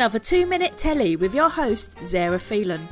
another two minute telly with your host, Zara Phelan.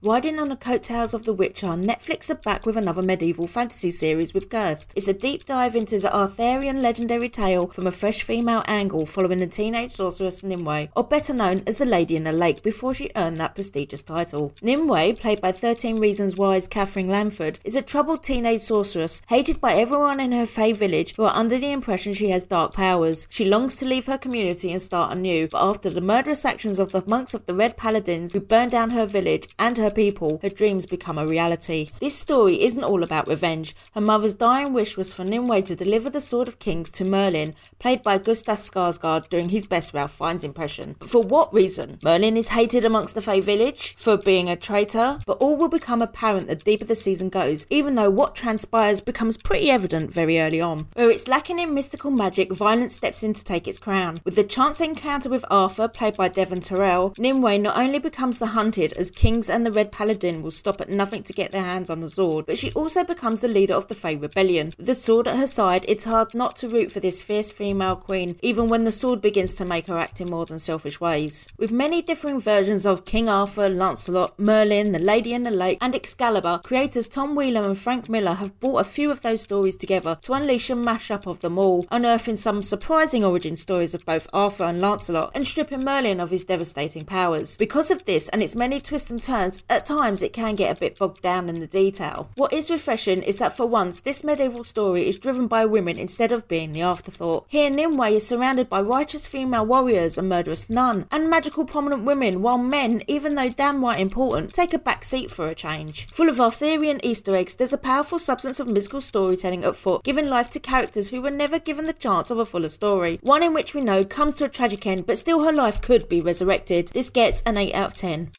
Riding on the coattails of The Witch Witcher, Netflix are back with another medieval fantasy series with Cursed. It's a deep dive into the Arthurian legendary tale from a fresh female angle following the teenage sorceress Nimue, or better known as the Lady in the Lake before she earned that prestigious title. Nimue, played by 13 Reasons Why's Katherine Langford, is a troubled teenage sorceress, hated by everyone in her Fey village who are under the impression she has dark powers. She longs to leave her community and start anew, but after the murderous actions of the monks of the Red Paladins who burned down her village and her her people, her dreams become a reality. This story isn't all about revenge. Her mother's dying wish was for Nimue to deliver the Sword of Kings to Merlin, played by Gustav Skarsgård, doing his best Ralph Fiennes impression. But for what reason? Merlin is hated amongst the Fey village for being a traitor, but all will become apparent the deeper the season goes, even though what transpires becomes pretty evident very early on. Where it's lacking in mystical magic, violence steps in to take its crown. With the chance encounter with Arthur, played by Devon Terrell, Nimue not only becomes the hunted as kings and the Red Paladin will stop at nothing to get their hands on the sword, but she also becomes the leader of the Fey Rebellion. With the sword at her side, it's hard not to root for this fierce female queen, even when the sword begins to make her act in more than selfish ways. With many differing versions of King Arthur, Lancelot, Merlin, the Lady in the Lake, and Excalibur, creators Tom Wheeler and Frank Miller have brought a few of those stories together to unleash a mashup of them all, unearthing some surprising origin stories of both Arthur and Lancelot, and stripping Merlin of his devastating powers. Because of this and its many twists and turns, at times it can get a bit bogged down in the detail. What is refreshing is that for once, this medieval story is driven by women instead of being the afterthought. Here, Nimue is surrounded by righteous female warriors a murderous nun, and magical prominent women, while men, even though damn right important, take a back seat for a change. Full of Arthurian Easter eggs, there's a powerful substance of mystical storytelling at foot, giving life to characters who were never given the chance of a fuller story. One in which we know comes to a tragic end, but still her life could be resurrected. This gets an 8 out of 10.